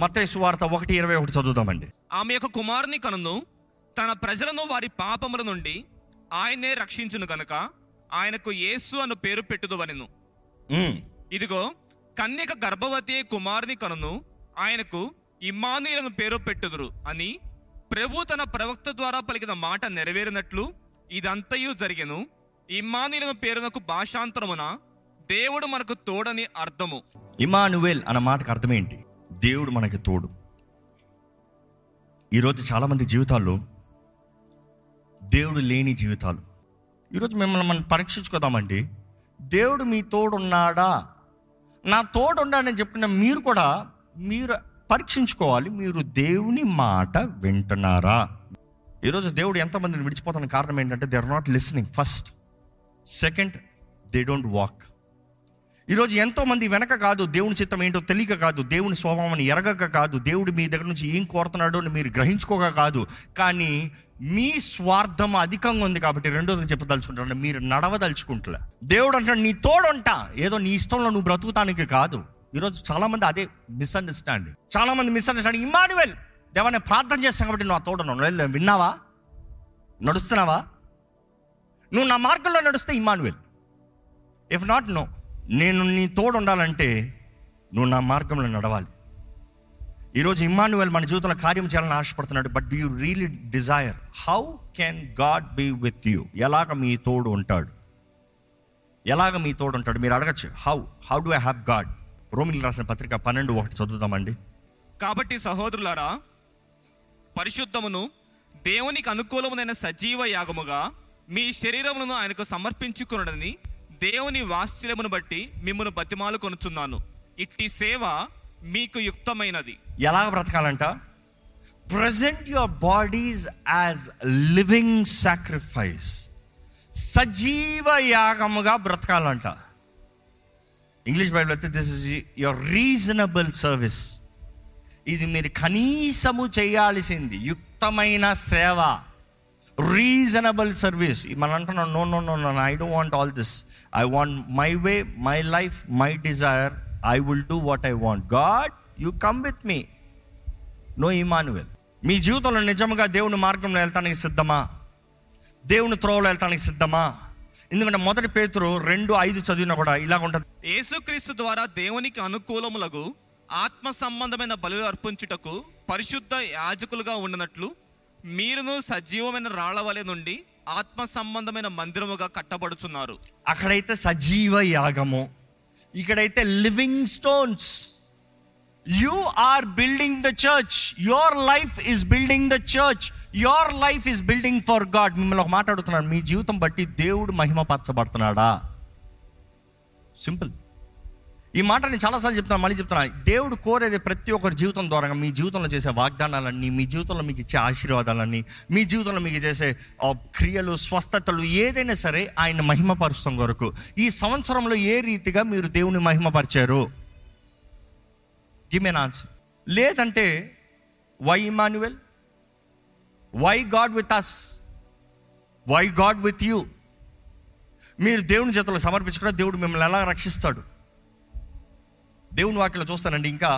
మత్తయి సువార్త ఒకటి ఇరవై ఒకటి చదువుదామండి. ఆమె యొక్క కుమారుని కనును తన ప్రజలను వారి పాపముల నుండి ఆయనే రక్షించును గనుక ఆయనకు యేసు అను పేరు పెట్టుదువనెను. ఇదిగో కన్యక గర్భవతి కుమారుని కనును ఆయనకు ఇమ్మానుయేలను పేరు పెట్టుదురు అని ప్రభు తన ప్రవక్త ద్వారా పలికిన మాట నెరవేరినట్లు ఇదంతయు జరిగెను. ఇమ్మానుయేలను పేరునకు భాషాంతరమున దేవుడు మనకు తోడని అర్థము. ఇమానువేల్ అన్న మాటకు అర్థం ఏంటి దేవుడు మనకి తోడు. ఈరోజు చాలామంది జీవితాల్లో దేవుడు లేని జీవితాలు. ఈరోజు మిమ్మల్ని మనం పరీక్షించుకోదామండి. దేవుడు మీ తోడున్నాడా? నా తోడున్నాడని చెప్పుకున్న మీరు కూడా మీరు పరీక్షించుకోవాలి. మీరు దేవుని మాట వింటున్నారా? ఈరోజు దేవుడు ఎంతమందిని విడిచిపోతున్న కారణం ఏంటంటే they are not listening first second they don't walk ఈరోజు ఎంతో మంది వెనక కాదు దేవుని చిత్తం ఏంటో తెలియక కాదు దేవుని స్వభావాన్ని ఎరగక కాదు దేవుడు మీ దగ్గర నుంచి ఏం కోరుతున్నాడో అని మీరు గ్రహించుకోక కాదు. కానీ మీ స్వార్థం అధికంగా ఉంది కాబట్టి రెండోది చెప్పదలుచుకుంటాడు మీరు నడవదలుచుకుంటులే. దేవుడు అంటాడు నీ తోడుంటా. ఏదో నీ ఇష్టంలో నువ్వు బ్రతుకుతానికి కాదు. ఈరోజు చాలామంది అదే మిస్అండర్స్టాండింగ్ చాలామంది మిస్అండర్స్టాండింగ్ ఇమానువెల్ దేవాన్ని ప్రార్థన చేస్తాను కాబట్టి నువ్వు ఆ తోడను విన్నావా? నడుస్తున్నావా? నువ్వు నా మార్గంలో నడుస్తే ఇమానువెల్ ఇఫ్ నాట్ నో నేను నీ తోడు ఉండాలంటే నువ్వు నా మార్గంలో నడవాలి. ఈరోజు ఇమ్మానువల్ మన జీవితంలో కార్యం చేయాలని ఆశపడుతున్నాడు but you really desire? How can God be with you? ఎలాగ మీ తోడు ఉంటాడు? ఎలాగ మీ తోడు ఉంటాడు? మీరు అడగచ్చు. How? How do I have God? రోమిల్ రాసిన పత్రిక పన్నెండు ఒకటి చదువుతామండి కాబట్టి సహోదరులారా పరిశుద్ధమును దేవునికి అనుకూలమునైన సజీవ యాగముగా మీ శరీరములను ఆయనకు సమర్పించుకునడని దేవుని వాత్సల్యమును బట్టి మిమ్మల్ని బతిమాలు కొనుచున్నాను. ఇట్టి సేవ మీకు యుక్తమైనది. ఎలా బ్రతకాలంట? Present your bodies as living sacrifice సజీవ యాగముగా బ్రతకాలంట. ఇంగ్లీష్ బైబిల్ అయితే this is your reasonable service ఇది మీరు కనీసము చేయాల్సింది. యుక్తమైన సేవ. రీజనబుల్ సర్వీస్ మనం అంటున్నాం no no no no I don't want all this I want my way my life my desire I will do what I want God you come with me no Emmanuel మీ జీవితంలో నిజంగా దేవుని మార్గంలో వెళ్తానికి సిద్ధమా? దేవుని త్రోవలో వెళ్తానికి సిద్ధమా? ఎందుకంటే మొదటి పేతురు రెండు ఐదు చదివిన కూడా ఇలా ఉంటుంది. యేసుక్రీస్తు ద్వారా దేవునికి అనుకూలములకు ఆత్మ సంబంధమైన బలు అర్పించుటకు పరిశుద్ధ యాజకులుగా ఉండనట్లు మీరును సజీవమైన రాళ్ళ వలె నుండి ఆత్మ సంబంధమైన మందిరముగా కట్టబడుచున్నారు. అక్కడైతే సజీవ యాగము ఇక్కడైతే living stones you are building the church your life is building the church your life is building for God మిమ్మల్ని ఒక మాట్లాడుతున్నాడు మీ జీవితం బట్టి దేవుడు మహిమపరచబడుతున్నాడా? సింపుల్ ఈ మాట నేను చాలాసార్లు చెప్తాను మళ్ళీ చెప్తున్నా. దేవుడు కోరేది ప్రతి ఒక్కరి జీవితం ద్వారా మీ జీవితంలో చేసే వాగ్దానాలన్నీ మీ జీవితంలో మీకు ఇచ్చే ఆశీర్వాదాలన్నీ మీ జీవితంలో మీకు చేసే క్రియలు స్వస్థతలు ఏదైనా సరే ఆయన మహిమపరుస్తాం కొరకు. ఈ సంవత్సరంలో ఏ రీతిగా మీరు దేవుని మహిమపరిచారు? గిమెన్ ఆన్సర్ లేదంటే why Emmanuel why God with us why God with you మీరు దేవుని చేతులకు సమర్పించుకున్న దేవుడు మిమ్మల్ని ఎలా రక్షిస్తాడు? దేవుని వాక్యలో చూస్తానండి. ఇంకా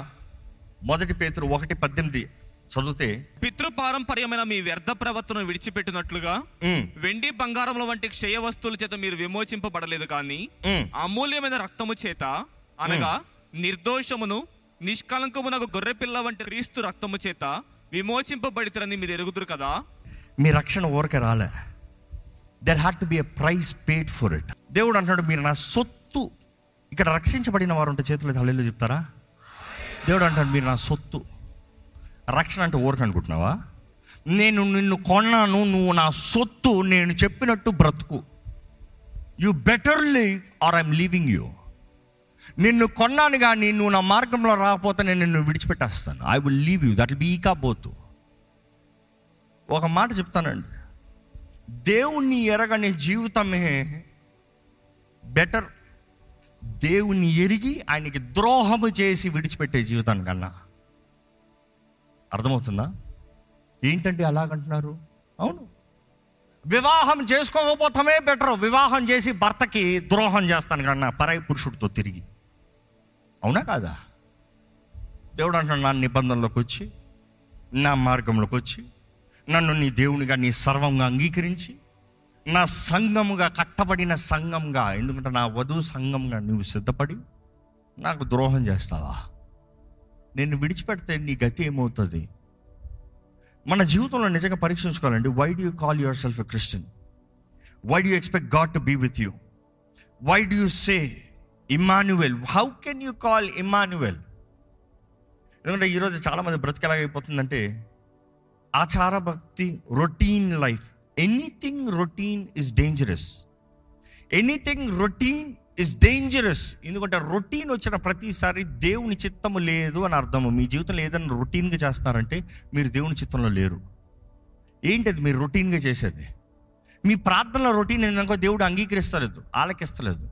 మొదటి పేతురు ఒకటి పద్దెనిమిది చదివితే పితృపారంపర్యమైన మీ వ్యర్థ ప్రవర్తన విడిచిపెట్టినట్లుగా వెండి బంగారముల వంటి క్షయ వస్తువుల చేత మీరు విమోచింపబడలేదు కానీ అమూల్యమైన రక్తము చేత అనగా నిర్దోషమును నిష్కలంకమునకు గొర్రెపిల్ల వంటి క్రీస్తు రక్తము చేత విమోచింపబడితరని మీరు ఎరుగుదురు కదా? మీ రక్షణ ఊరక రాలే. There had to be a price paid for it దేవుడు అంటున్నాడు మీరు నా సొత్తు ఇక్కడ రక్షించబడిన వారు ఉంటే చేతులు తల్లిలో చెప్తారా? దేవుడు అంటాడు మీరు నా సొత్తు. రక్షణ అంటే ఊరక అనుకుంటున్నావా? నేను నిన్ను కొన్నాను నువ్వు నా సొత్తు నేను చెప్పినట్టు బ్రతుకు. You better live or I'm leaving you నిన్ను కొన్నాను కానీ నువ్వు నా మార్గంలో రాకపోతే నేను నిన్ను విడిచిపెట్టేస్తాను. I will leave you that be Ichabod ఒక మాట చెప్తానండి. దేవుణ్ణి ఎరగని జీవితమే బెటర్ దేవుణ్ణి ఎరిగి ఆయనకి ద్రోహము చేసి విడిచిపెట్టే జీవితాన్ని కన్నా. అర్థమవుతుందా? ఏంటంటే అలాగంటున్నారు? అవును. వివాహం చేసుకోకపోతామే బెటర్. వివాహం చేసి భర్తకి ద్రోహం చేస్తాను కన్నా పరాయి పురుషుడితో తిరిగి. అవునా కాదా? దేవుడు అంటున్నాడు నా నిబంధనలోకి వచ్చి నా మార్గంలోకి వచ్చి నన్ను నీ దేవునిగా నీ సర్వంగా అంగీకరించి నా సంఘముగా కట్టబడిన సంఘంగా ఎందుకంటే నా వధువు సంఘంగా నువ్వు సిద్ధపడి నాకు ద్రోహం చేస్తావా? నేను విడిచిపెడితే నీ గతి ఏమవుతుంది? మన జీవితంలో నిజంగా పరీక్షించుకోవాలండి. Why do you call your self a Christian why do expect God to be with you why do you say Emmanuel how can you call Emmanuel ఎందుకంటే ఈరోజు చాలామంది బ్రతికెలాగైపోతుందంటే ఆచార భక్తి routine life anything routine is dangerous anything routine is dangerous ఎందుకంటే routine వచ్చిన ప్రతిసారి దేవుని చిత్తము లేదు అని అర్థము. మీ జీవితంలో ఏదైనా రొటీన్గా చేస్తారంటే మీరు దేవుని చిత్తంలో లేరు. ఏంటది మీరు రొటీన్గా చేసేది? మీ ప్రార్థనలో రొటీన్ ఏంటనుకో దేవుడు అంగీకరిస్తలేదు ఆలకిస్తలేదు.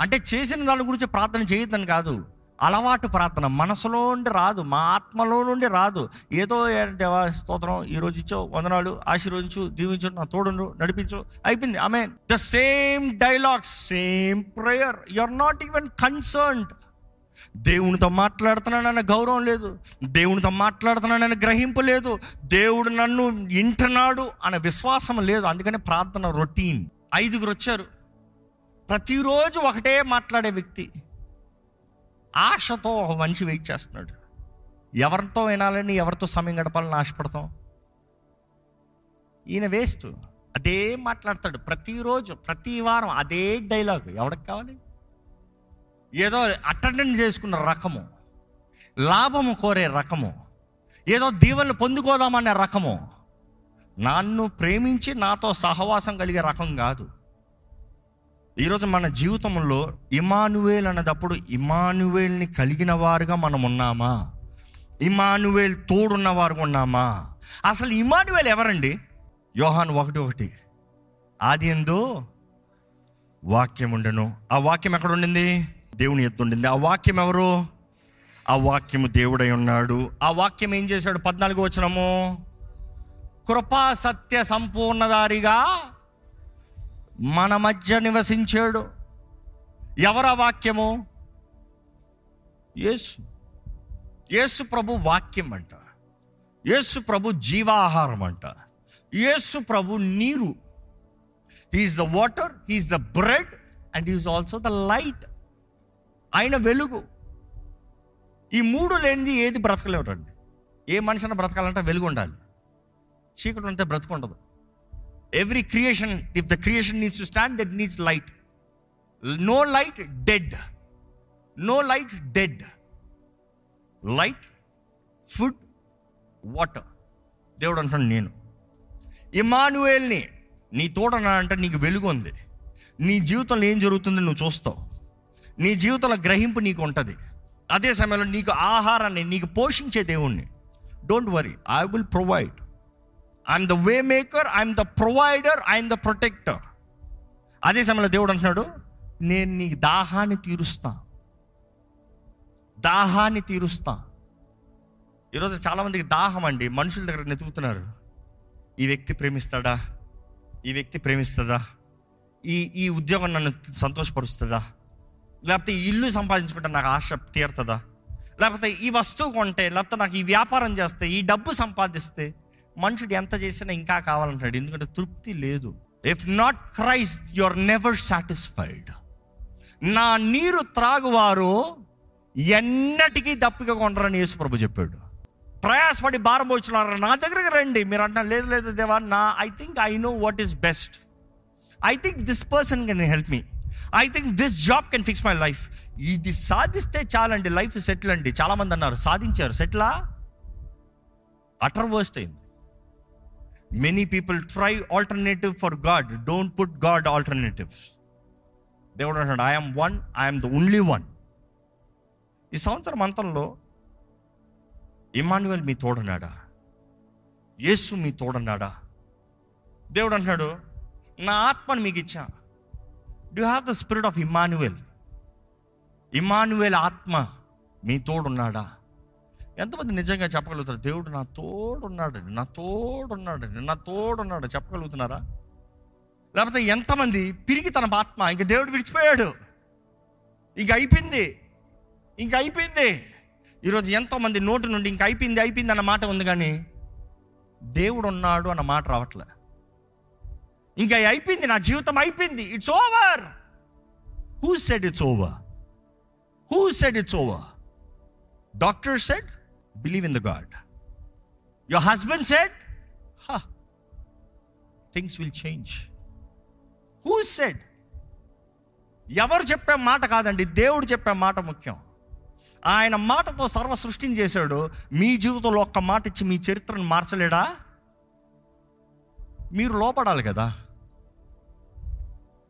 అంటే చేసిన దాని గురించి ప్రార్థన చేయొద్దని కాదు. అలవాటు ప్రార్థన. మనసులో నుండి రాదు మా ఆత్మలో నుండి రాదు. ఏదో దేవా స్తోత్రం ఈ రోజు ఇచ్చో వందనాలు ఆశీర్వదించు దీవించు నా తోడును నడిపించు. అయిపోయింది. ఆమె the same dialogues same prayer you are not even concerned దేవునితో మాట్లాడుతున్నానన్న గౌరవం లేదు. దేవునితో మాట్లాడుతున్నానన్న గ్రహింపు లేదు. దేవుడు నన్ను ఇంటనాడు అనే విశ్వాసం లేదు. అందుకనే ప్రార్థన రొటీన్. ఐదుగురు వచ్చారు. ప్రతిరోజు ఒకటే మాట్లాడే వ్యక్తి. ఆశతో ఒక మనిషి వెయిట్ చేస్తున్నాడు. ఎవరితో వినాలని ఎవరితో సమయం గడపాలని ఆశపడతాం? ఈయన వేస్ట్. అదే మాట్లాడతాడు ప్రతిరోజు ప్రతి వారం అదే డైలాగ్. ఎవరికి కావాలి? ఏదో అటెండెన్స్ చేసుకున్న రకము లాభము కోరే రకము ఏదో దీవెనలు పొందుకోదామనే రకము. నన్ను ప్రేమించి నాతో సహవాసం కలిగే రకం కాదు. ఈరోజు మన జీవితంలో ఇమానువేల్ అన్నదప్పుడు ఇమానువేల్ని కలిగిన వారుగా మనం ఉన్నామా? ఇమానువేల్ తోడున్న వారుగా ఉన్నామా? అసలు ఇమానువేల్ ఎవరండి? యోహాన్ ఒకటి ఒకటి. ఆది ఎందు వాక్యం ఉండను ఆ వాక్యం ఎక్కడ ఉండింది దేవుని ఎత్తుండింది. ఆ వాక్యం ఎవరు? ఆ వాక్యము దేవుడై ఉన్నాడు. ఆ వాక్యం ఏం చేశాడు? పద్నాలుగు వచ్చినము కృపా సత్య సంపూర్ణదారిగా మన మధ్య నివసించాడు. ఎవరా వాక్యము? యేసు. యేసు ప్రభు వాక్యం అంట. యేసు ప్రభు జీవాహారం అంట. యేసు ప్రభు నీరు. He's the water he's the bread and is also the light ఆయన వెలుగు. ఈ మూడు లేనిది ఏది బ్రతకలేవటండి ఏ మనిషి అయినా బ్రతకాలంటే వెలుగు ఉండాలి చీకటి ఉంటే బ్రతుకుండదు. Every creation if the creation needs to stand that needs light no light dead no light dead light food water దేవుడు అంటాడు నేను. ఇమానువేల్ని నీ తోట అంటే నీకు వెలుగు ఉంది. నీ జీవితంలో ఏం జరుగుతుందో నువ్వు చూస్తావు. నీ జీవితంలో గ్రహింపు నీకు ఉంటుంది. అదే సమయంలో నీకు ఆహారాన్ని నీకు పోషించే దేవుణ్ణి. Don't worry I will provide I'm the way maker I'm the provider I'm the protector అదే సమయంలో దేవుడు అంటున్నాడు నేను నీ దాహాన్ని తీరుస్తా. దాహాన్ని తీరుస్తా. ఈరోజు చాలామందికి దాహం అండి. మనుషుల దగ్గర నెతుకుతున్నారు. ఈ వ్యక్తి ప్రేమిస్తాడా? ఈ వ్యక్తి ప్రేమిస్తుందా? ఈ ఈ ఉద్యోగం నన్ను సంతోషపరుస్తుందా? లేకపోతే ఈ ఇల్లు సంపాదించుకుంటే నాకు ఆశ తీరుతుందా? లేకపోతే ఈ వస్తువు కొంటే లేకపోతే నాకు ఈ వ్యాపారం చేస్తే ఈ డబ్బు సంపాదిస్తే మనుషుడు ఎంత చేసినా ఇంకా కావాలంటాడు ఎందుకంటే తృప్తి లేదు. If not Christ you are never satisfied నా నీరు త్రాగువారు ఎన్నటికీ దప్పిక కొండరని యేసుప్రభు చెప్పాడు. ప్రయాసపడి భారం వచ్చినారు నా దగ్గరకు రండి. మీరు అంటున్నారు లేదు లేదు దేవా నా I think I know what is best I think this person can help me I think this job can fix my life ఇది సాధిస్తే చాలండి. లైఫ్ సెటిల్ అండి. చాలామంది అన్నారు సాధించారు. సెటిలా అటర్ వర్స్ట్ అయింది. Many people try alternative for God don't put God alternatives దేవుడు అంటాడు I'm one I'm the only one ఈ సంవత్సరం అంతంలో ఇమాన్యువల్ మీ తోడన్నాడా? యేసు మీ తోడన్నాడా? దేవుడు అంటున్నాడు నా ఆత్మను మీకు ఇచ్చా. Do have the spirit of Emmanuel Emmanuel ఆత్మ మీ తోడున్నాడా? ఎంతమంది నిజంగా చెప్పగలుగుతారు? దేవుడు నా తోడున్నాడండి. నా తోడున్నాడండి. నా తోడున్నాడు. చెప్పగలుగుతున్నారా? లేకపోతే ఎంతమంది పిరిగి తన ఆత్మ ఇంక దేవుడు విడిచిపోయాడు. ఇంక అయిపోయింది. ఇంక అయిపోయింది. ఈరోజు ఎంతోమంది నోటి నుండి ఇంక అయిపోయింది అయిపోయింది అన్న మాట ఉంది కానీ దేవుడు ఉన్నాడు అన్న మాట రావట్లే. ఇంకా అయిపోయింది. నా జీవితం అయిపోయింది. It's over who said it's over who said it's over doctor said believe in the God your husband said things will change who said ఎవరు చెప్పే మాట కాదండి. దేవుడు చెప్పే మాట ముఖ్యం. ఆయన మాటతో సర్వ సృష్టిని చేశాడు. మీ జీవితంలో ఒక్క మాట ఇచ్చి మీ చరిత్రను మార్చలేడా? మీరు లోపడాలి కదా.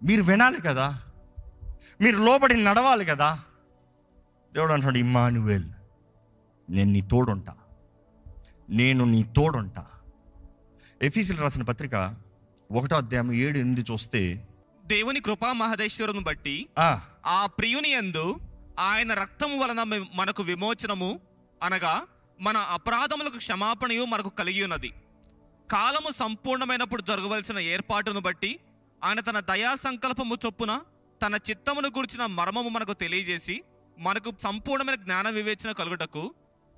మీరు వినాలి కదా. మీరు లోబడి నడవాలి కదా. దేవుడు అంటున్నాడు ఇమ్మానువేల్ నేను నీ తోడుంటా. నేను నీ తోడుంటా. ఎఫీసీలు రాసిన పత్రిక ఒకటో అధ్యాయం ఏడు ఎనిమిది చూస్తే దేవుని కృపా మహదేశ్వరుని బట్టి ఆ, ప్రియుని యందు ఆయన రక్తము వలన మనకు విమోచనము అనగా మన అపరాధములకు క్షమాపణయు మనకు కలిగి ఉన్నది కాలము సంపూర్ణమైనప్పుడు జరగవలసిన ఏర్పాటును బట్టి ఆయన తన దయా సంకల్పము చొప్పున తన చిత్తమును గురించిన మర్మము మనకు తెలియజేసి మనకు సంపూర్ణమైన జ్ఞాన వివేచన కలుగుటకు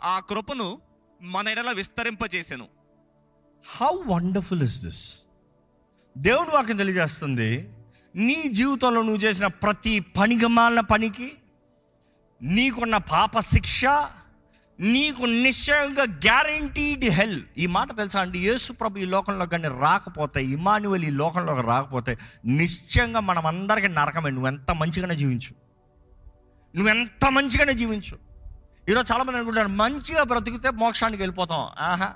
ఆ కృపను మన ఎడల విస్తరింపజేసెను. హౌ వండర్ఫుల్ ఇస్ దిస్ దేవుడు వాక్యం తెలియజేస్తుంది నీ జీవితంలో నువ్వు చేసిన ప్రతి పనిగమాలిన పనికి నీకున్న పాప శిక్ష నీకు నిశ్చయంగా గ్యారంటీడ్ హెల్ ఈ మాట తెలుసా అండి? యేసు ప్రభు ఈ లోకంలో కానీ రాకపోతే ఇమానువల్ ఈ లోకంలోకి రాకపోతే నిశ్చయంగా మనం అందరికీ నరకమే. నువ్వు ఎంత మంచిగానే జీవించు. నువ్వెంత మంచిగానే జీవించు. ఈరోజు చాలామంది అనుకుంటారు మంచిగా బ్రతికితే మోక్షానికి వెళ్ళిపోతాం. ఆహా.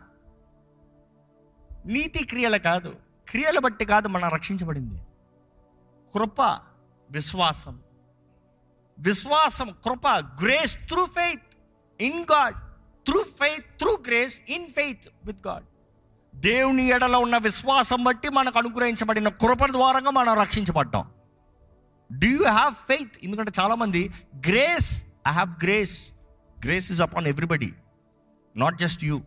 నీతి క్రియలు కాదు క్రియలు బట్టి కాదు మనం రక్షించబడింది. కృప విశ్వాసం. విశ్వాసం కృప grace through faith in God through faith through grace in faith with God దేవుని ఎడలో ఉన్న విశ్వాసం బట్టి మనకు అనుగ్రహించబడిన కృప ద్వారంగా మనం రక్షించబడ్డాం. డూ యూ హ్యావ్ ఫెయిత్ ఎందుకంటే చాలామంది grace I have grace grace is upon everybody not just you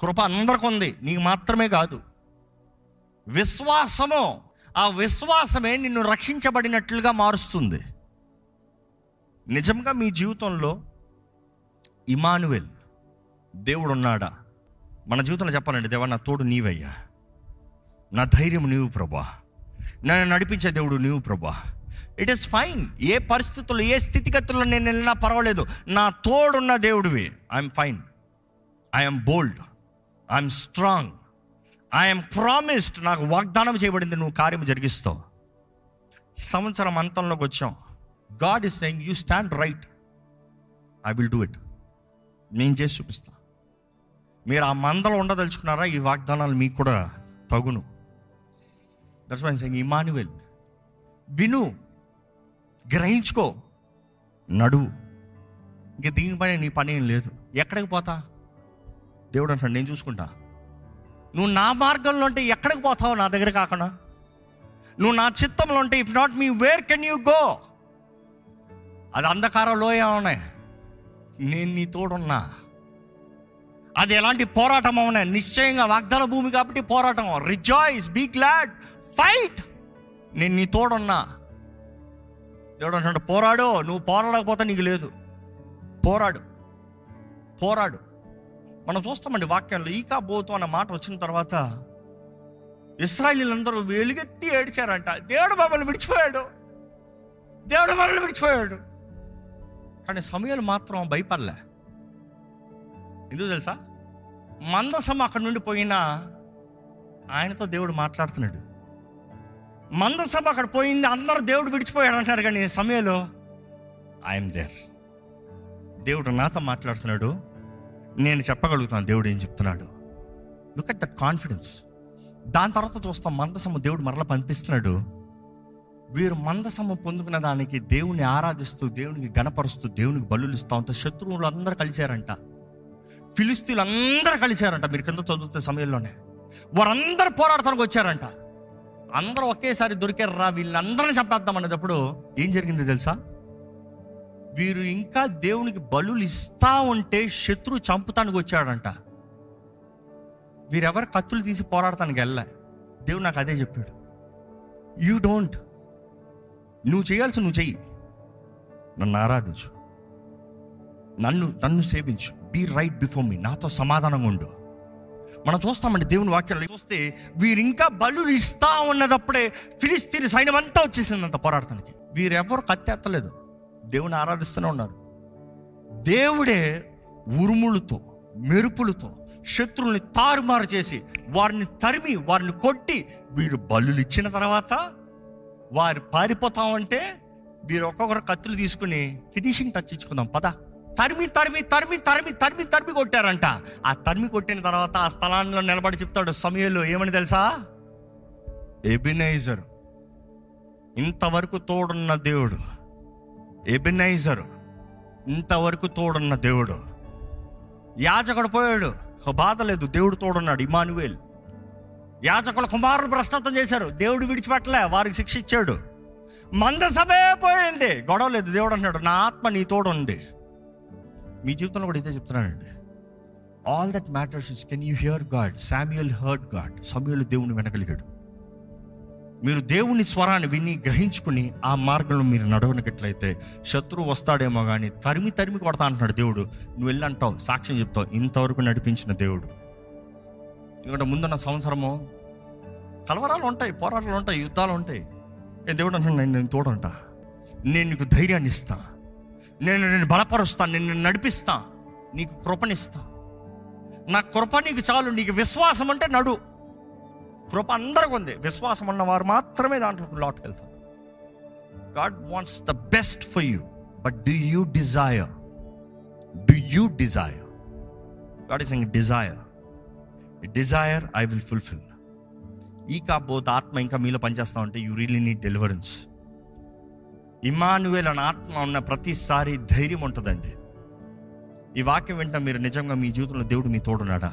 కృప అందరికి ఉంది నీకు మాత్రమే కాదు. విశ్వాసము ఆ విశ్వాసమే నిన్ను రక్షించబడినట్లుగా మారుస్తుంది. నిజంగా మీ జీవితంలో ఇమానువెల్ దేవుడు ఉన్నాడా మన జీవితంలో చెప్పాలండి దేవా నా తోడు నీవయ్యా. నా ధైర్యం నీవు ప్రభా. నన్ను నడిపించే దేవుడు నీవు ప్రభా. ఇట్ ఈస్ ఫైన్ ఏ పరిస్థితుల్లో ఏ స్థితిగతుల్లో నేను వెళ్ళినా పర్వాలేదు. నా తోడున్న దేవుడివి. I'm fine I'm bold I'm strong I'm promised నాకు వాగ్దానం చేయబడింది. నువ్వు కార్యం జరిగిస్తావు. సంవత్సరం అంతంలోకి వచ్చాం. God is saying you stand right I will do it నేను చేసి చూపిస్తా. మీరు ఆ మందలో ఉండదలుచుకున్నారా? ఈ వాగ్దానాలు మీకు కూడా తగును. దట్స్ వై సెయింగ్ ఇమానువెల్ విను. గ్రహించుకో. నడువు ఇంక దీనిపైన నీ పని ఏం లేదు. ఎక్కడికి పోతా? దేవుడు అంటాడు నేను చూసుకుంటా. నువ్వు నా మార్గంలో ఉంటే ఎక్కడికి పోతావు నా దగ్గర కాకుండా? నువ్వు నా చిత్తంలో ఉంటే if not me where can you go అది అంధకార లోయ ఉన్నాయి. నేను నీ తోడున్నా. అది ఎలాంటి పోరాటం అవునా నిశ్చయంగా వాగ్దాన భూమి కాబట్టి పోరాటం. రిజాయిస్ బీ గ్లాడ్ ఫైట్ నేను నీ తోడున్నా. దేవుడు అంటాడు పోరాడు నువ్వు పోరాడకపోతే నీకు లేదు. పోరాడు. పోరాడు. మనం చూస్తామండి వాక్యంలో ఈకా బోతు అన్న మాట వచ్చిన తర్వాత ఇస్రాయలీలందరూ వెలుగెత్తి ఏడిచారంట. దేవుడు మమ్మల్ని విడిచిపోయాడు. దేవుడు మమ్మల్ని విడిచిపోయాడు. కానీ సమయాలు మాత్రం భయపడలే. ఎందుకు తెలుసా? మందసం అక్కడి నుండి పోయినా ఆయనతో దేవుడు మాట్లాడుతున్నాడు. మందసభ అక్కడ పోయింది అందరూ దేవుడు విడిచిపోయాడు అంటున్నారు కానీ సమయంలో ఐఎమ్ దేర్ దేవుడు నాతో మాట్లాడుతున్నాడు. నేను చెప్పగలుగుతాను దేవుడు ఏం చెప్తున్నాడు. లుక్ అట్ దట్ కాన్ఫిడెన్స్ దాని తర్వాత చూస్తాం మందసము దేవుడు మరలా పంపిస్తున్నాడు. వీరు మందసము పొందుకున్న దానికి దేవుని ఆరాధిస్తూ దేవునికి గణపరుస్తూ దేవునికి బలులు ఇస్తూ శత్రువులు అందరూ కలిశారంట. ఫిలిస్తీన్లు అందరూ కలిశారంట. మీరు కింద చదువుతున్న సమయంలోనే. వారందరూ పోరాడటానికి వచ్చారంట. అందరూ ఒకేసారి దొరికారా వీళ్ళందరిని చంపేద్దాం అనేటప్పుడు ఏం జరిగిందో తెలుసా? వీరు ఇంకా దేవునికి బలులు ఇస్తా ఉంటే శత్రు చంపుతానికి వచ్చాడంట. వీరెవరు కత్తులు తీసి పోరాడతానికి వెళ్ళా దేవుడు నాకు అదే చెప్పాడు. You don't. నువ్వు చేయాల్సి నువ్వు చెయ్యి. నన్ను ఆరాధించు. నన్ను నన్ను సేవించు. Be right before me. నాతో సమాధానంగా ఉండు. మనం చూస్తామండి దేవుని వాక్యంలో చూస్తే వీరు ఇంకా బలు ఇస్తా ఉన్నదప్పుడే ఫిలిస్తీన్ సైన్యం అంతా వచ్చేసిందంత పోరాడటానికి. వీరెవరు కత్తెత్తలేదు దేవుని ఆరాధిస్తూనే ఉన్నారు. దేవుడే ఉరుములతో మెరుపులతో శత్రువుల్ని తారుమారు చేసి వారిని తరిమి వారిని కొట్టి వీరు బలు ఇచ్చిన తర్వాత వారు పారిపోతామంటే వీరు ఒక్కొక్కరు కత్తులు తీసుకుని ఫినిషింగ్ టచ్ ఇచ్చుకుందాం. పద. తరిమి తరిమి తరిమి తరిమి తరిమి తరిమి కొట్టారంట. ఆ తరిమి కొట్టిన తర్వాత ఆ స్థలాల్లో నిలబడి చెప్తాడు సమయంలో ఏమని తెలుసా? ఎబినైజర్. ఇంతవరకు తోడున్న దేవుడు. ఎబినైజర్. ఇంతవరకు తోడున్న దేవుడు. యాజకుడు పోయాడు. బాధ లేదు దేవుడు తోడున్నాడు ఇమానువేల్ యాజకుల కుమారులు భ్రష్టత్వం చేశారు దేవుడు విడిచిపెట్టలే వారికి శిక్ష ఇచ్చాడు. మందసమే పోయింది. గొడవ లేదు దేవుడు అంటున్నాడు నా ఆత్మ నీ తోడుంది. మీ జీవితంలో కూడా ఇదే చెప్తున్నానండి all that matters is can you hear God Samuel heard God సమయంలో దేవుని వినగలిగాడు. మీరు దేవుని స్వరాన్ని విని గ్రహించుకుని ఆ మార్గంలో మీరు నడవనట్లయితే శత్రువు వస్తాడేమో కానీ తరిమి తరిమి కొడతా అంటున్నాడు దేవుడు. నువ్వు వెళ్ళంటావు సాక్ష్యం చెప్తావు ఇంతవరకు నడిపించిన దేవుడు. ఎందుకంటే ముందున్న సంవత్సరము కలవరాలు ఉంటాయి పోరాటాలు ఉంటాయి యుద్ధాలు ఉంటాయి. నేను దేవుడు అంటున్నాను నేను తోడంట. నేను నీకు ధైర్యాన్ని ఇస్తాను నేను నేను బలపరుస్తాను నేను నిన్ను నడిపిస్తా నీకు కృపనిస్తా. నా కృప నీకు చాలు నీకు విశ్వాసం అంటే నడు. కృప అందరికి ఉంది. విశ్వాసం ఉన్న వారు మాత్రమే దాంట్లో లాట్కి వెళ్తారు. God wants the best for you but do you desire do you desire God is desire desire I will fulfil ఈ కాబోత్ ఆత్మ ఇంకా మీలో పనిచేస్తా ఉంటే you really need deliverance Emmanuel అనే ఆత్మ ఉన్న ప్రతిసారి ధైర్యం ఉంటుందండి. ఈ వాక్యం వెంట మీరు నిజంగా మీ జీవితంలో దేవుడు మీ తోడున్నాడా?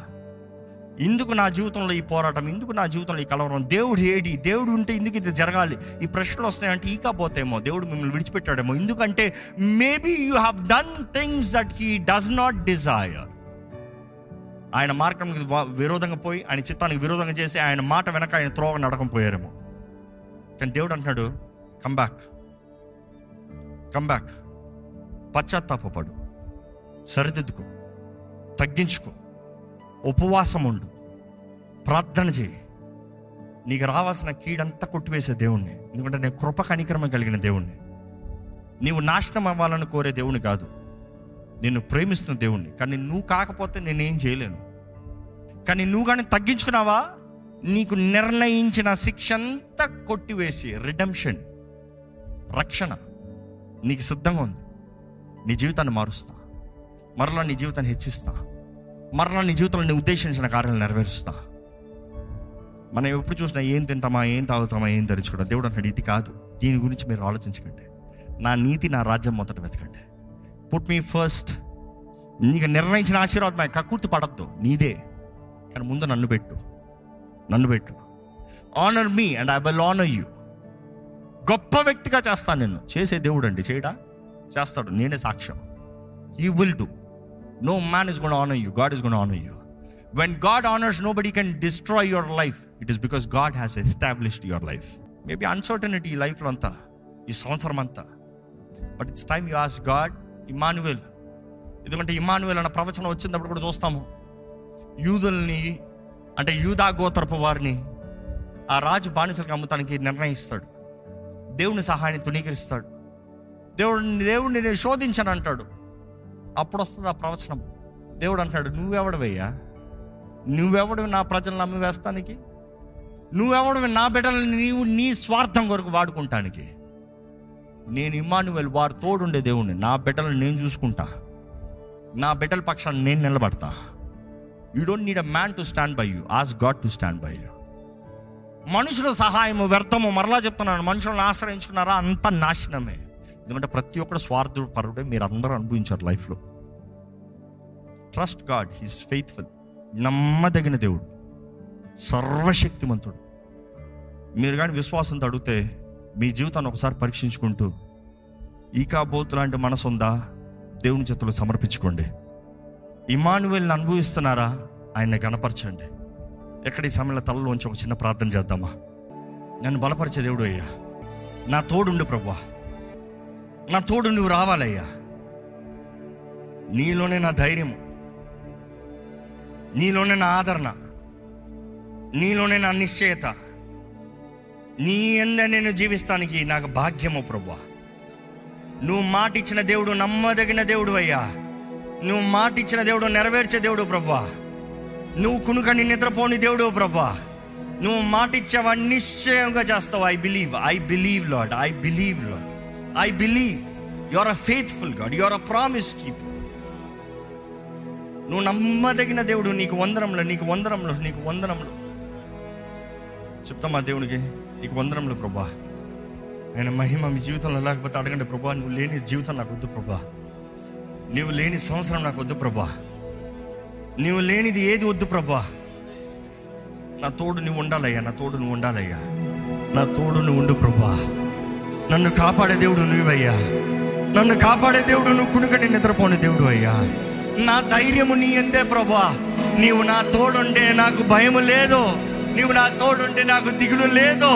ఇందుకు నా జీవితంలో ఈ పోరాటం ఇందుకు నా జీవితంలో ఈ కలవరం దేవుడు ఏడి దేవుడు ఉంటే ఎందుకు ఇది జరగాలి. ఈ ప్రశ్నలు వస్తాయంటే ఈ కాబోతేమో దేవుడు మిమ్మల్ని విడిచిపెట్టాడేమో. ఎందుకంటే maybe you have done things that he does not desire. ఆయన మార్గంకి విరోధంగా పోయి ఆయన చిత్తానికి విరోధంగా చేసి ఆయన మాట వెనక ఆయన త్రోవ నడకం పోయారేమో కానీ దేవుడు అంటున్నాడు కమ్ బ్యాక్ కమ్ బ్యాక్ పశ్చాత్తాపడు సరిదిద్దుకో. తగ్గించుకో. ఉపవాసం ఉండు ప్రార్థన చేయి. నీకు రావాల్సిన కీడంతా కొట్టివేసే దేవుణ్ణి. ఎందుకంటే నేను కృప కనిక్రమం కలిగిన దేవుణ్ణి. నీవు నాశనం అవ్వాలని కోరే దేవుని కాదు. నిన్ను ప్రేమిస్తున్న దేవుణ్ణి. కానీ నువ్వు కాకపోతే నేనేం చేయలేను. కానీ నువ్వు కానీ తగ్గించుకున్నావా? నీకు నిర్ణయించిన శిక్ష అంతా కొట్టివేసి రిడమ్షన్ రక్షణ. నీకు సిద్ధంగా ఉంది. నీ జీవితాన్ని మారుస్తా. మరలా నీ జీవితాన్ని హెచ్చిస్తా. మరలా నీ జీవితంలో నీ ఉద్దేశించిన కార్యాలు నెరవేరుస్తా. మనం ఎప్పుడు చూసినా ఏం తింటామా ఏం తాగుతామా ఏం ధరించుకోవడం దేవుడు అంటాడు ఇది కాదు. దీని గురించి మీరు ఆలోచించకండి. నా నీతి నా రాజ్యం మొదట వెతకండి. పుట్ మీ ఫస్ట్ నీకు నిర్ణయించిన ఆశీర్వాదం కక్కుర్తి పడద్దు. నీదే. కానీ ముందు నన్ను పెట్టు. నన్ను పెట్టు. Honour me and I will honour you గొప్ప వ్యక్తిగా చేస్తాను నిన్ను. చేసే దేవుడు అండి చేయడా? చేస్తాడు నేనే సాక్ష్యం. You will do no man is gonna honour you God is gonna honour you when God honours nobody can destroy your life it is because God has established your life maybe uncertainty ఈ లైఫ్లో అంతా ఈ సంవత్సరం అంతా. But it's time you ask God Emmanuel ఎందుకంటే ఇమానువెల్ అన్న ప్రవచనం వచ్చినప్పుడు కూడా చూస్తాము. యూదుల్ని అంటే యూదా గోత్రపు వారిని ఆ రాజు బానిసలకు అమ్ముతానికి నిర్ణయిస్తాడు. దేవుని సహాయాన్ని తునీకరిస్తాడు దేవుడిని దేవుడిని నేను శోధించను అంటాడు. అప్పుడు వస్తుంది ఆ ప్రవచనం. దేవుడు అంటాడు నువ్వెవడవయ్యా? నువ్వెవడవి నా ప్రజలను నమ్మి వేస్తానికి నువ్వెవడవి నా బిడ్డలను నీవు నీ స్వార్థం కొరకు వాడుకుంటానికి? నేను ఇమ్మానువేల్ వారు తోడుండే దేవుణ్ణి. నా బిడ్డలను నేను చూసుకుంటా. నా బిడ్డల పక్షాన్ని నేను నిలబడతా. You don't need a man to stand by you ask God to stand by you మనుషుల సహాయము వ్యర్థము. మరలా చెప్తున్నాను మనుషులను ఆశ్రయించుకున్నారా? అంత నాశనమే. ఎందుకంటే ప్రతి ఒక్కరు స్వార్థ పరుడే. మీరు అందరూ అనుభవించారు లైఫ్లో. ట్రస్ట్ గాడ్ హీస్ ఫెయిత్ఫుల్ నమ్మదగిన దేవుడు. సర్వశక్తిమంతుడు. మీరు కానీ విశ్వాసంతో అడిగితే మీ జీవితాన్ని ఒకసారి పరీక్షించుకుంటూ ఈ లాంటి మనసు ఉందా దేవుని చేతులు సమర్పించుకోండి. ఇమానువేల్ని అనుభవిస్తున్నారా? ఆయన గణపరచండి. ఎక్కడ ఈ సమయంలో తలలో ఉంచి ఒక చిన్న ప్రార్థన చేద్దామా? నన్ను బలపరిచే దేవుడు అయ్యా. నా తోడుండు ప్రభా నా తోడు నువ్వు రావాలయ్యా. నీలోనే నా ధైర్యం. నీలోనే నా ఆదరణ. నీలోనే నా నిశ్చయత. నీ ఎంద నేను జీవిస్తానికి నాకు భాగ్యము ప్రభా నువ్వు మాట ఇచ్చిన దేవుడు నమ్మదగిన దేవుడు అయ్యా. నువ్వు మాట ఇచ్చిన దేవుడు నెరవేర్చే దేవుడు ప్రభా నువ్వు కునుకని నిద్రపోని దేవుడు ప్రభా. నువ్వు మాట ఇచ్చావా నిశ్చయంగా చేస్తావు. I believe I believe Lord I believe Lord I believe you are a faithful God you are a promise keep నువ్వు నమ్మదగిన దేవుడు. నీకు వందరంలో నీకు వందరంలో నీకు వందరంలో చెప్తామా దేవునికి? నీకు వందరంలో ప్రభా. ఆయన మహిమ మీ జీవితంలో లేకపోతే అడగండి ప్రభా. నువ్వు లేని జీవితం నాకు వద్దు ప్రభా. నువ్వు లేని సంవత్సరం నాకు వద్దు ప్రభా. నువ్వు లేనిది ఏది వద్దు ప్రభా. నా తోడు నువ్వు ఉండాలయ్యా నా తోడు నువ్వు ఉండాలయ్యా. నా తోడు నువ్వు ఉండు ప్రభా. నన్ను కాపాడే దేవుడు నువ్వయ్యా. నన్ను కాపాడే దేవుడు నువ్వు కునుకని నిద్రపోని దేవుడు అయ్యా. నా ధైర్యము నీ ఎందే ప్రభా. నీవు నా తోడుంటే నాకు భయము లేదు. నీవు నా తోడుంటే నాకు దిగులు లేదు.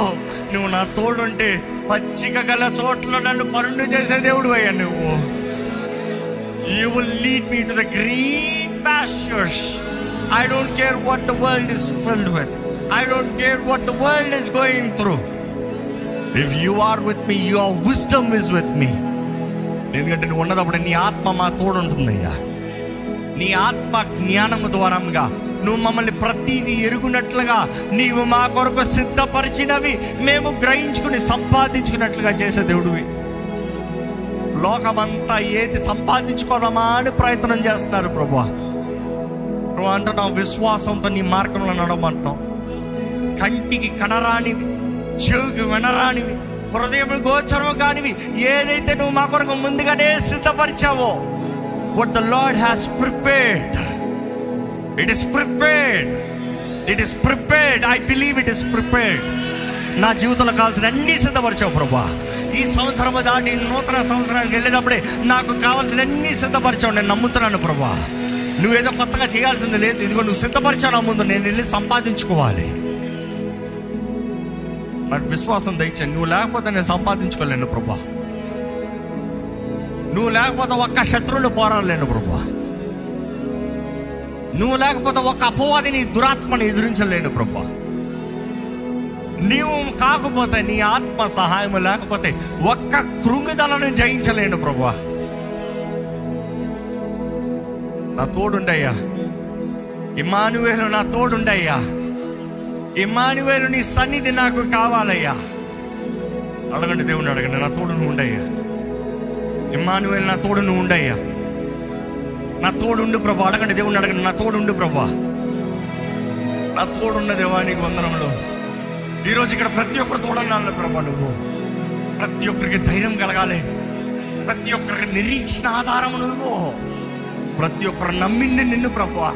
నువ్వు నా తోడుంటే పచ్చిక గల చోట్ల నన్ను పరుండు చేసే దేవుడు అయ్యా నువ్వు. You will lead me to the green pastures. I don't care what the world is filled with I don't care what the వరల్డ్ is going through If you are with me your wisdom is with me ఎందుకంటే నువ్వు ఉన్నదప్పుడు నీ ఆత్మ మా తోడుంటుందయ్యా నీ ఆత్మ జ్ఞానము ద్వారంగా నువ్వు మమ్మల్ని ప్రతిదీ ఎరుగునట్లుగా నీవు మా కొరకు సిద్ధపరిచినవి మేము గ్రహించుకుని సంపాదించుకున్నట్లుగా చేసే దేవుడివి. లోకమంతా ఏది సంపాదించుకోదామా అని ప్రయత్నం చేస్తున్నారు ప్రభా నువ్వు అంటున్నావు విశ్వాసంతో నీ మార్గంలో నడవమంటున్నావు. కంటికి కనరానివి చెవికి వినరానివి హృదయం గోచరం కానివి ఏదైతే నువ్వు మా కొరకు ముందుగానే సిద్ధపరిచావో what the Lord has prepared it is prepared it is prepared I believe it is prepared నా జీవితంలో కావాల్సిన అన్ని సిద్ధపరిచావు ప్రభా. ఈ సంవత్సరం దాటి నూతన సంవత్సరానికి వెళ్ళేటప్పుడే నాకు కావాల్సిన అన్ని సిద్ధపరిచావు. నేను నమ్ముతున్నాను ప్రభా. నువ్వేదో కొత్తగా చేయాల్సింది లేదు. ఇదిగో నువ్వు సిద్ధపరిచావు ముందు. నేను వెళ్ళి సంపాదించుకోవాలి. నాకు విశ్వాసం దయచేయండి నువ్వు లేకపోతే నేను సంపాదించుకోలేను ప్రభా. నువ్వు లేకపోతే ఒక్క శత్రువులు పోరాడలేను ప్రభా. నువ్వు లేకపోతే ఒక్క అపవాదిని దురాత్మని ఎదిరించలేను ప్రభా. నీవు కాకపోతే నీ ఆత్మ సహాయం లేకపోతే ఒక్క కృంగిదలను జయించలేను ప్రభా. నా తోడుండయ్యా. ఇమానువేలు నా తోడుండయ్యా. ఇమానువేలు నీ సన్నిధి నాకు కావాలయ్యా. అడగండి దేవుని అడగండి నా తోడు నువ్వు ఉండయ్యా. ఇమానువేలు నా తోడు నువ్వు ఉండయ్యా. నా తోడుండు ప్రభా అడగండి దేవుని అడగండి నా తోడుండు ప్రభా. నా తోడున్న దేవానికి వందనంలో ఈరోజు ఇక్కడ ప్రతి ఒక్కరు తోడన్నాను ప్రభా నువ్వు. ప్రతి ఒక్కరికి ధైర్యం కలగాలి. ప్రతి ఒక్కరికి నిరీక్షణ ఆధారం నువ్వు. ప్రతి ఒక్కరు నమ్మింది నిన్ను ప్రభా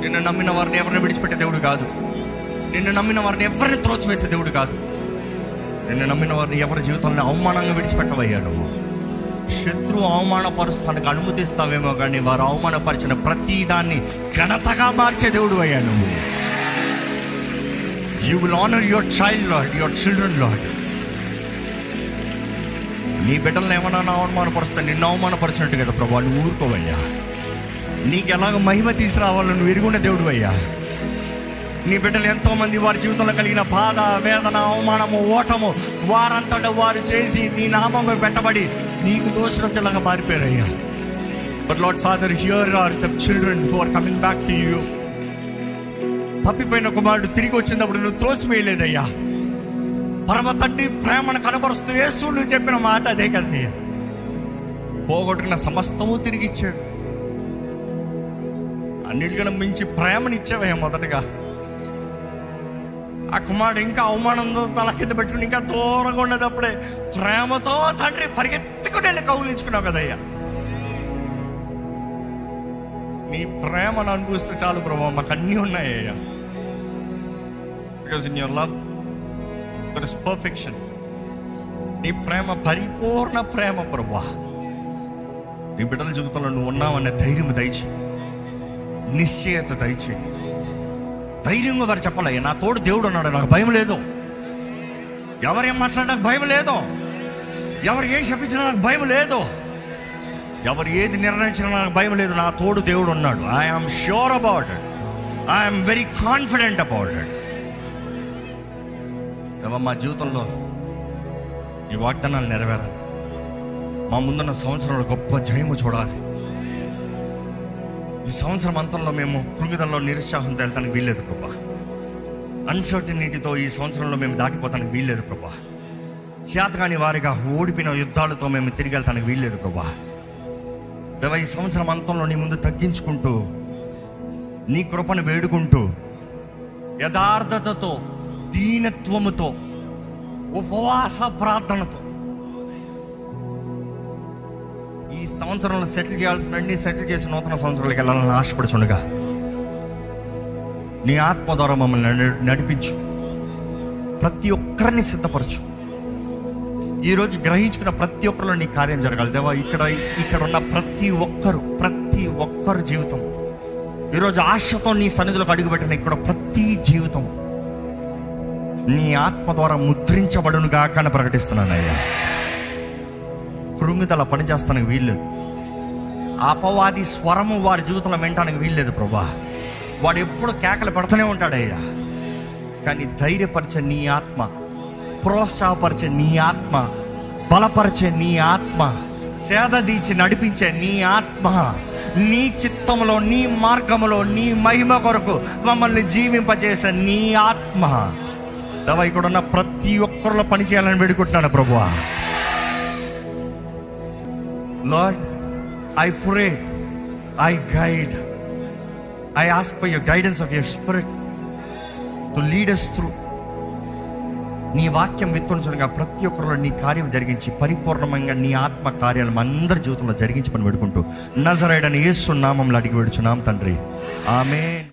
నిన్ను నమ్మిన వారిని ఎవరిని విడిచిపెట్టే దేవుడు కాదు. నిన్ను నమ్మిన వారిని ఎవరిని త్రోసివేసే దేవుడు కాదు. నిన్ను నమ్మిన వారిని ఎవరి జీవితంలో అవమానంగా విడిచిపెట్టవయ్యా నువ్వు శత్రు అవమానపరుస్తానికి అనుమతిస్తావేమో కానీ వారు అవమానపరిచిన ప్రతి దాన్ని ఘనతగా మార్చే దేవుడు అయ్యా నువ్వు you will honour your child Lord your children Lord నీ బిడ్డలను ఏమన్నా అవమానపరుస్తాను నిన్ను అవమానపరిచినట్టు కదా ప్రభా. నువ్వు ఊరుకోవయ్యా. నీకు ఎలాగ మహిమ తీసుకురావాలో నువ్వు ఎరుగున్న దేవుడు అయ్యా నీ బిడ్డలు ఎంతోమంది వారి జీవితంలో కలిగిన బాధ వేదన అవమానము ఓటము వారంతట వారు చేసి నీ నామం పెట్టబడి నీకు దోషరచలాగా మారిపోయారయ్యా. But Lord Father here are the children who are coming back to you తప్పిపోయిన కుమారుడు తిరిగి వచ్చినప్పుడు నువ్వు త్రోసివేయలేదయ్యా. పరమ తండ్రి ప్రేమను కనబరుస్తూ యేసు నువ్వు చెప్పిన మాట అదే కదయ్యా పోగొట్టుకున్న సమస్తము తిరిగి ఇచ్చాడు అన్నిటికన్నా మించి ప్రేమనిచ్చావయ్యా మొదటగా. ఆ కుమారుడు ఇంకా అవమానంతో తల కింద పెట్టుకుని ఇంకా దూరంగా ఉండేటప్పుడే ప్రేమతో తండ్రి పరిగెత్తుకుని వెళ్ళి కౌలించుకున్నావు కదయ్యా. నీ ప్రేమను అనుభవిస్తే చాలు ప్రభావ మాకు అన్నీ ఉన్నాయ్యా because in your love there is perfection నీ ప్రేమ పరిపూర్ణ ప్రేమ ప్రభా నీ బిడ్డల జీవితంలో నువ్వు ఉన్నావనే ధైర్యం దయచి నిశ్చయత దయచి ధైర్యంగా వారు చెప్పాలయ్యా నా తోడు దేవుడు అన్నాడు నాకు భయం లేదు. ఎవరేం మాట్లాడినా నాకు భయం లేదు. ఎవరు ఏం చెప్పించినా నాకు భయం లేదు. ఎవరు ఏది నిర్ణయించినా నాకు భయం లేదు. నా తోడు దేవుడు ఉన్నాడు. I'm sure about it I'm very confident about it దేవ మా జీవితంలో ఈ వాగ్దానాలు నెరవేరాలి. మా ముందున్న సంవత్సరంలో గొప్ప జయము చూడాలి. ఈ సంవత్సరం అంతంలో మేము కృంగిదల్లో నిరుత్సాహంతో వెళ్తానికి వీల్లేదు ప్రభా. అన్సర్టనిటీతో ఈ సంవత్సరంలో మేము దాటిపోతానికి వీల్లేదు ప్రభా. చేతకాని వారిగా ఓడిపోయిన యుద్ధాలతో మేము తిరిగి వెళ్తానికి వీల్లేదు ప్రభా. దేవ ఈ సంవత్సరం అంతంలో నీ ముందు తగ్గించుకుంటూ నీ కృపను వేడుకుంటూ యథార్థతతో దీనత్వముతో ఉపవాస ప్రార్థనతో. ఈ సంవత్సరంలో సెటిల్ చేయాల్సిన అన్ని సెటిల్ చేసి నూతన సంవత్సరాలకు వెళ్ళాలని ఆశపడుచుండగా నీ ఆత్మ ద్వారా మమ్మల్ని నడిపించు. ప్రతి ఒక్కరిని సిద్ధపరచు. ఈరోజు గ్రహించుకున్న ప్రతి ఒక్కరిలో నీ కార్యం జరగాలి. దేవా ఇక్కడ ఇక్కడ ఉన్న ప్రతి ఒక్కరు ప్రతి ఒక్కరు జీవితం. ఈరోజు ఆశతో నీ సన్నిధిలోకి అడుగుపెట్టిన ఇక్కడ ప్రతి జీవితం. నీ ఆత్మ ద్వారా ముద్రించబడును గాక ప్రకటిస్తున్నానయ్యా ప్రకటిస్తున్నాను అయ్యా. కృంగిదల పనిచేస్తానికి వీల్లేదు. అపవాది స్వరము వారి జీవితంలో వినటానికి వీల్లేదు ప్రభా. వాడు ఎప్పుడు కేకలు పెడుతూనే ఉంటాడయ్యా. కానీ ధైర్యపరిచే నీ ఆత్మ ప్రోత్సాహపరిచే నీ ఆత్మ బలపరిచే నీ ఆత్మ సేదదీచి నడిపించే నీ ఆత్మ నీ చిత్తంలో నీ మార్గములో నీ మహిమ కొరకు మమ్మల్ని జీవింపజేసే నీ ఆత్మ. దవ ఇక్కడ ఉన్న ప్రతి ఒక్కరిలో పని చేయాలని వేడుకుంటున్నాను ప్రభువా. Lord I pray I guide I ask for your guidance of your spirit to lead us through నీ వాక్యం విత్తుంచగా ప్రతి ఒక్కరిలో నీ కార్యం జరిగించి పరిపూర్ణంగా నీ ఆత్మ కార్యాలు అందరి జీవితంలో జరిగించి పని పెడుకుంటూ నజరైడని యేసు నామంలో అడిగి పెడుచున్నాం తండ్రి. ఆమె